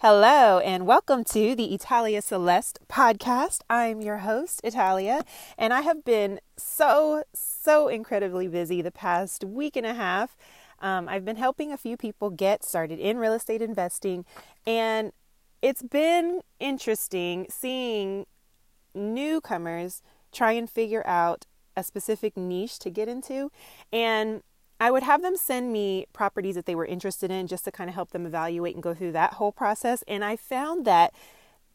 Hello, and welcome to the Italia Celeste podcast. I'm your host, Italia, and I have been so, so incredibly busy the past week and a half. Um, I've been helping a few people get started in real estate investing, and it's been interesting seeing newcomers try and figure out a specific niche to get into. And I would have them send me properties that they were interested in just to kind of help them evaluate and go through that whole process. And I found that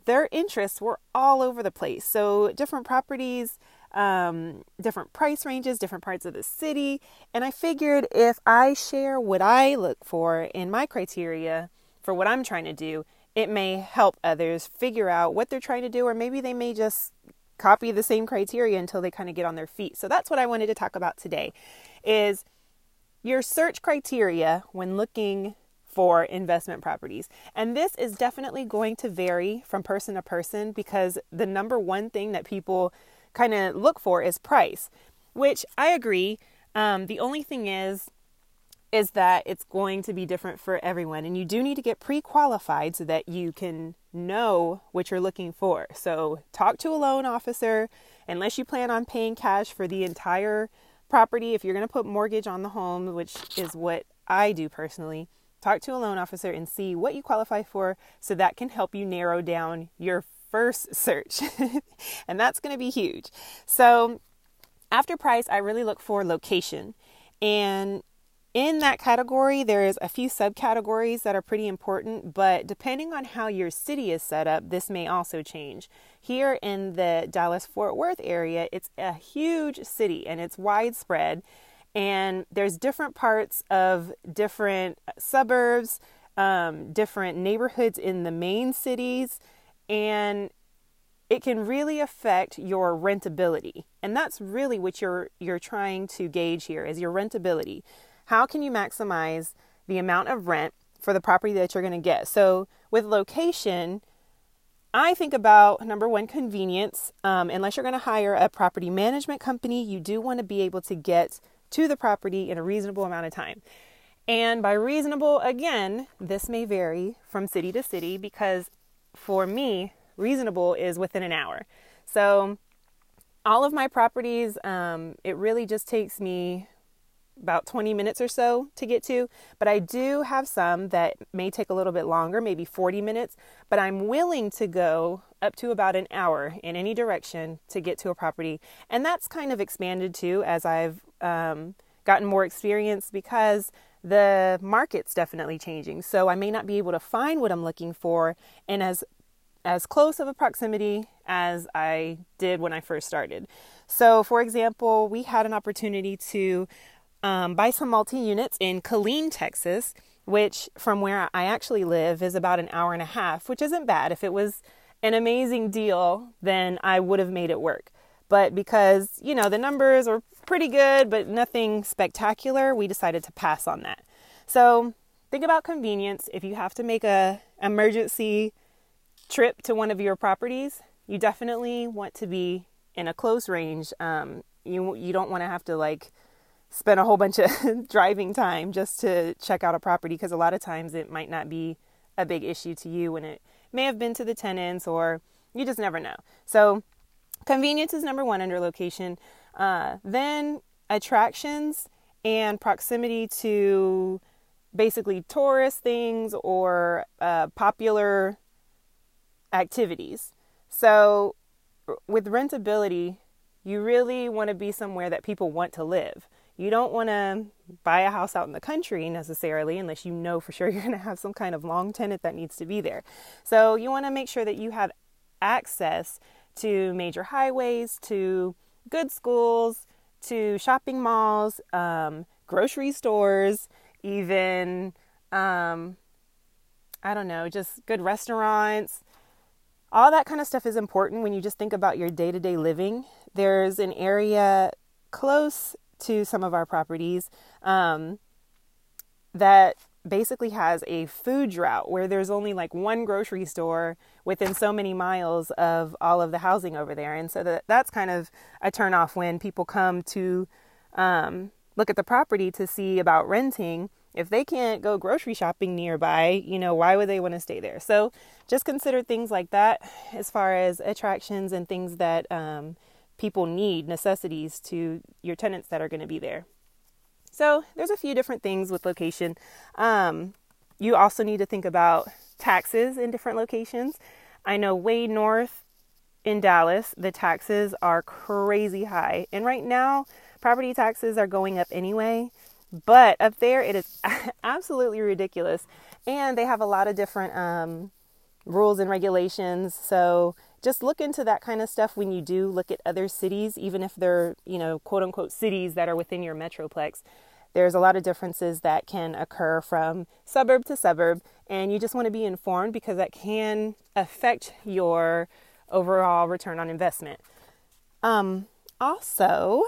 their interests were all over the place. So, different properties, um, different price ranges, different parts of the city. And I figured if I share what I look for in my criteria for what I'm trying to do, it may help others figure out what they're trying to do, or maybe they may just copy the same criteria until they kind of get on their feet. So that's what I wanted to talk about today is your search criteria when looking for investment properties. And this is definitely going to vary from person to person because the number one thing that people kind of look for is price, which I agree. Um, the only thing is, is that it's going to be different for everyone. And you do need to get pre qualified so that you can know what you're looking for. So, talk to a loan officer unless you plan on paying cash for the entire property, if you're going to put mortgage on the home, which is what I do personally, talk to a loan officer and see what you qualify for so that can help you narrow down your first search. and that's going to be huge. So, after price, I really look for location. And in that category, there's a few subcategories that are pretty important, but depending on how your city is set up, this may also change. Here in the Dallas Fort Worth area, it's a huge city and it's widespread, and there's different parts of different suburbs, um, different neighborhoods in the main cities, and it can really affect your rentability. And that's really what you're you're trying to gauge here is your rentability how can you maximize the amount of rent for the property that you're going to get? So, with location, I think about number one, convenience. Um, unless you're going to hire a property management company, you do want to be able to get to the property in a reasonable amount of time. And by reasonable, again, this may vary from city to city because for me, reasonable is within an hour. So, all of my properties, um, it really just takes me about 20 minutes or so to get to, but I do have some that may take a little bit longer, maybe 40 minutes, but I'm willing to go up to about an hour in any direction to get to a property. And that's kind of expanded too as I've um, gotten more experience because the market's definitely changing. So I may not be able to find what I'm looking for in as as close of a proximity as I did when I first started. So, for example, we had an opportunity to um, buy some multi units in Killeen, Texas, which from where I actually live is about an hour and a half, which isn't bad. If it was an amazing deal, then I would have made it work. But because, you know, the numbers were pretty good, but nothing spectacular, we decided to pass on that. So think about convenience. If you have to make a emergency trip to one of your properties, you definitely want to be in a close range. Um, you you don't want to have to like spend a whole bunch of driving time just to check out a property because a lot of times it might not be a big issue to you when it may have been to the tenants or you just never know. So, convenience is number one under location. Uh, then, attractions and proximity to basically tourist things or uh, popular activities. So, with rentability, you really want to be somewhere that people want to live. You don't want to buy a house out in the country necessarily unless you know for sure you're going to have some kind of long tenant that needs to be there. So you want to make sure that you have access to major highways, to good schools, to shopping malls, um, grocery stores, even, um, I don't know, just good restaurants. All that kind of stuff is important when you just think about your day to day living. There's an area close to some of our properties um, that basically has a food drought where there's only like one grocery store within so many miles of all of the housing over there. And so that, that's kind of a turnoff when people come to um, look at the property to see about renting if they can't go grocery shopping nearby, you know, why would they want to stay there? So just consider things like that as far as attractions and things that um, people need, necessities to your tenants that are going to be there. So there's a few different things with location. Um, you also need to think about taxes in different locations. I know way north in Dallas, the taxes are crazy high. And right now, property taxes are going up anyway. But up there, it is absolutely ridiculous. And they have a lot of different um, rules and regulations. So just look into that kind of stuff when you do look at other cities, even if they're, you know, quote unquote cities that are within your metroplex. There's a lot of differences that can occur from suburb to suburb, and you just want to be informed because that can affect your overall return on investment. Um, also,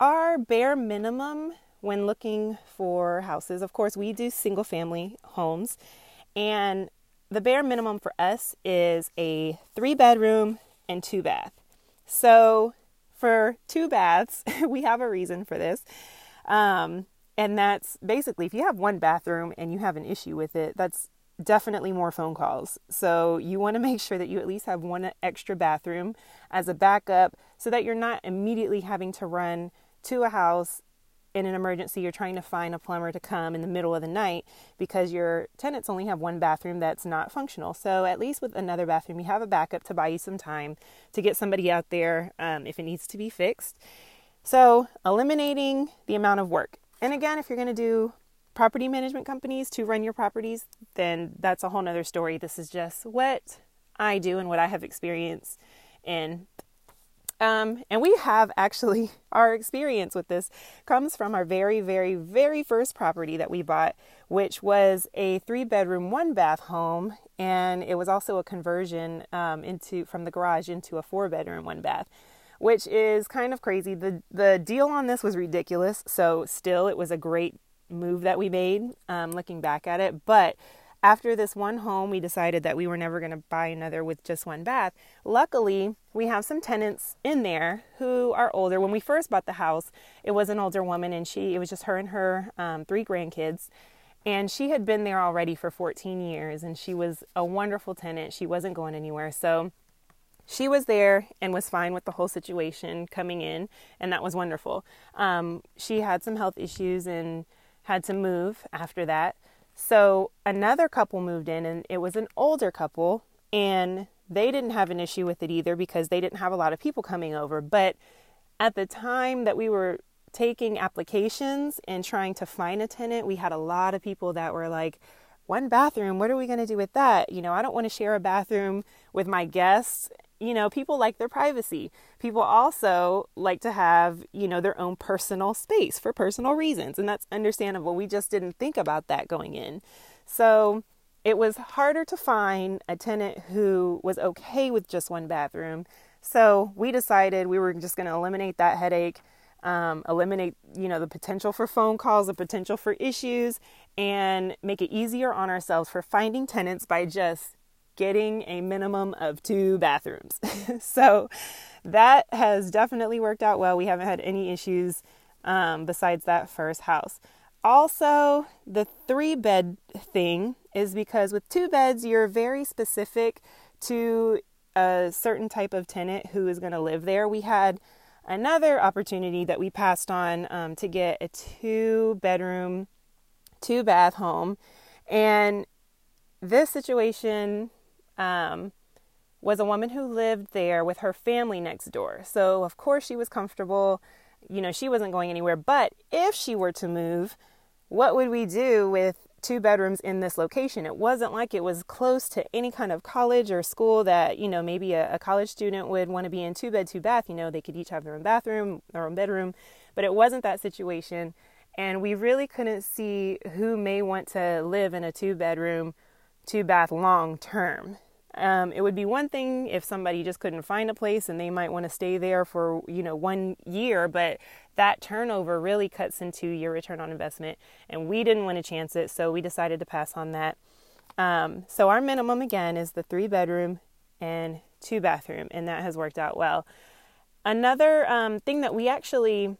our bare minimum when looking for houses. Of course, we do single family homes, and the bare minimum for us is a three bedroom and two bath. So, for two baths, we have a reason for this. Um, and that's basically if you have one bathroom and you have an issue with it, that's definitely more phone calls. So you want to make sure that you at least have one extra bathroom as a backup so that you're not immediately having to run to a house in an emergency, you're trying to find a plumber to come in the middle of the night because your tenants only have one bathroom that's not functional. So, at least with another bathroom, you have a backup to buy you some time to get somebody out there um, if it needs to be fixed. So, eliminating the amount of work. And again, if you're going to do property management companies to run your properties, then that's a whole nother story. This is just what I do and what I have experienced in um, and we have actually, our experience with this comes from our very, very, very first property that we bought, which was a three bedroom, one bath home. And it was also a conversion um, into from the garage into a four bedroom, one bath, which is kind of crazy. The, the deal on this was ridiculous. So, still, it was a great move that we made um, looking back at it. But after this one home, we decided that we were never going to buy another with just one bath. Luckily, we have some tenants in there who are older. When we first bought the house, it was an older woman, and she it was just her and her um, three grandkids. And she had been there already for 14 years, and she was a wonderful tenant. She wasn't going anywhere. So she was there and was fine with the whole situation coming in, and that was wonderful. Um, she had some health issues and had to move after that. So another couple moved in, and it was an older couple, and they didn't have an issue with it either because they didn't have a lot of people coming over. But at the time that we were taking applications and trying to find a tenant, we had a lot of people that were like, one bathroom, what are we going to do with that? You know, I don't want to share a bathroom with my guests you know, people like their privacy. People also like to have, you know, their own personal space for personal reasons. And that's understandable. We just didn't think about that going in. So it was harder to find a tenant who was okay with just one bathroom. So we decided we were just going to eliminate that headache. Um, eliminate you know the potential for phone calls the potential for issues and make it easier on ourselves for finding tenants by just getting a minimum of two bathrooms. so that has definitely worked out well. We haven't had any issues um, besides that first house. Also, the three bed thing is because with two beds, you're very specific to a certain type of tenant who is going to live there. We had another opportunity that we passed on um, to get a two bedroom, two bath home. And this situation um, was a woman who lived there with her family next door. So, of course, she was comfortable. You know, she wasn't going anywhere. But if she were to move, what would we do with two bedrooms in this location? It wasn't like it was close to any kind of college or school that, you know, maybe a, a college student would want to be in two bed, two bath. You know, they could each have their own bathroom, their own bedroom. But it wasn't that situation. And we really couldn't see who may want to live in a two bedroom, two bath long term. Um, it would be one thing if somebody just couldn't find a place and they might want to stay there for you know one year, but that turnover really cuts into your return on investment, and we didn't want to chance it, so we decided to pass on that. Um, so our minimum again is the three bedroom and two bathroom, and that has worked out well. Another um, thing that we actually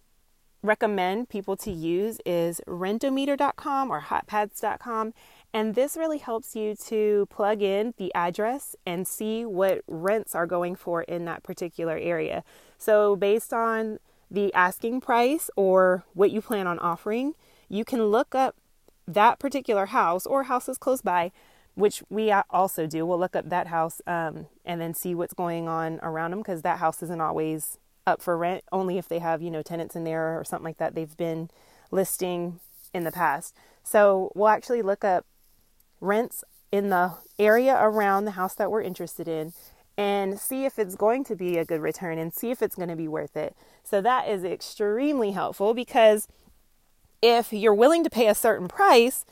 recommend people to use is rentometer.com or hotpads.com. And this really helps you to plug in the address and see what rents are going for in that particular area. So, based on the asking price or what you plan on offering, you can look up that particular house or houses close by, which we also do. We'll look up that house um, and then see what's going on around them because that house isn't always up for rent, only if they have, you know, tenants in there or something like that they've been listing in the past. So we'll actually look up rents in the area around the house that we're interested in and see if it's going to be a good return and see if it's going to be worth it. So that is extremely helpful because if you're willing to pay a certain price,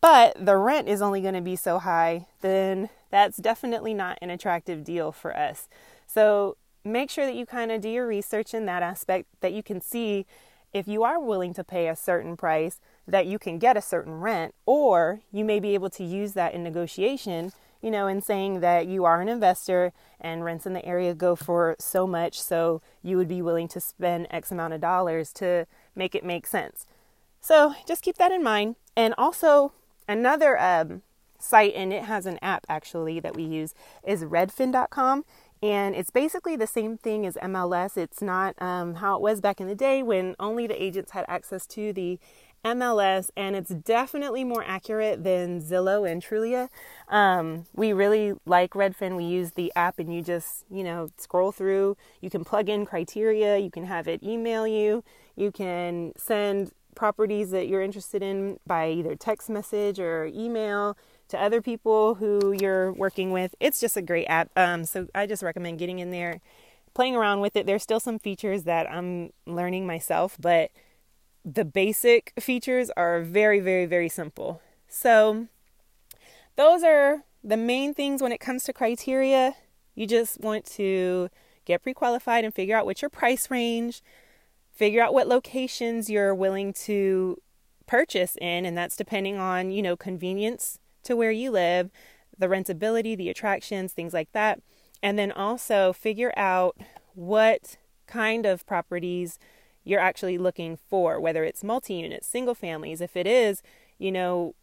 but the rent is only going to be so high, then that's definitely not an attractive deal for us. So make sure that you kind of do your research in that aspect that you can see if you are willing to pay a certain price that you can get a certain rent or you may be able to use that in negotiation you know in saying that you are an investor and rents in the area go for so much so you would be willing to spend x amount of dollars to make it make sense. So just keep that in mind. And also another um, site and it has an app actually that we use is redfin.com and it's basically the same thing as MLS. It's not um, how it was back in the day when only the agents had access to the MLS, and it's definitely more accurate than Zillow and Trulia. Um, we really like Redfin. We use the app, and you just, you know, scroll through. You can plug in criteria, you can have it email you, you can send properties that you're interested in by either text message or email to other people who you're working with. It's just a great app. Um, so I just recommend getting in there, playing around with it. There's still some features that I'm learning myself, but the basic features are very, very, very simple. So those are the main things when it comes to criteria. You just want to get pre qualified and figure out what your price range, figure out what locations you're willing to purchase in, and that's depending on, you know, convenience to where you live, the rentability, the attractions, things like that. And then also figure out what kind of properties you're actually looking for, whether it's multi units, single families. If it is, you know,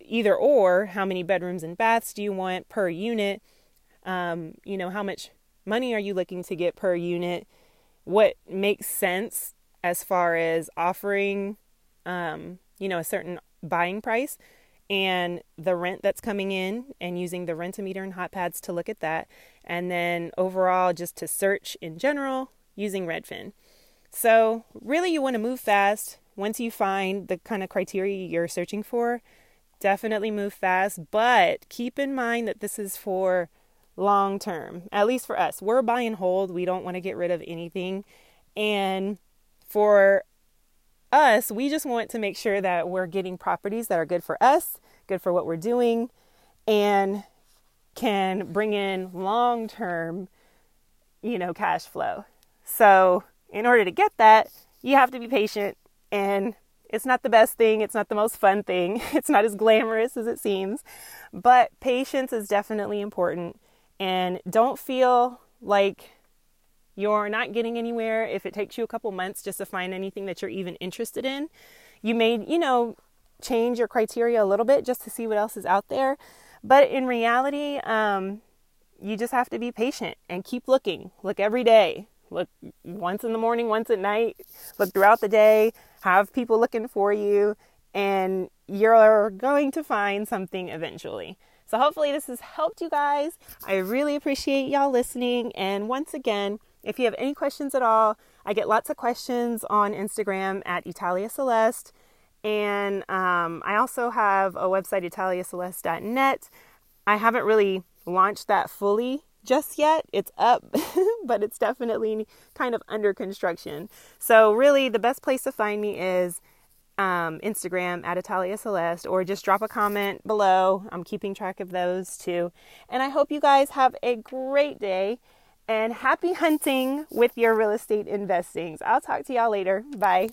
either or, how many bedrooms and baths do you want per unit? Um, you know, how much money are you looking to get per unit? What makes sense as far as offering, um, you know, a certain buying price and the rent that's coming in and using the rentometer and hotpads to look at that and then overall just to search in general using redfin so really you want to move fast. Once you find the kind of criteria you're searching for definitely move fast. But keep in mind that this is for long term at least for us. We're buy and hold. We don't want to get rid of anything. And for us, we just want to make sure that we're getting properties that are good for us, good for what we're doing, and can bring in long term, you know, cash flow. So, in order to get that, you have to be patient and it's not the best thing, it's not the most fun thing, it's not as glamorous as it seems, but patience is definitely important and don't feel like you're not getting anywhere if it takes you a couple months just to find anything that you're even interested in. You may, you know, change your criteria a little bit just to see what else is out there. But in reality, um, you just have to be patient and keep looking. Look every day. Look once in the morning, once at night. Look throughout the day. Have people looking for you, and you're going to find something eventually. So, hopefully, this has helped you guys. I really appreciate y'all listening. And once again, if you have any questions at all, I get lots of questions on Instagram at Italia Celeste. And um, I also have a website, italiaceleste.net. I haven't really launched that fully just yet. It's up, but it's definitely kind of under construction. So, really, the best place to find me is um, Instagram at Italia Celeste, or just drop a comment below. I'm keeping track of those too. And I hope you guys have a great day and happy hunting with your real estate investings. I'll talk to y'all later. Bye.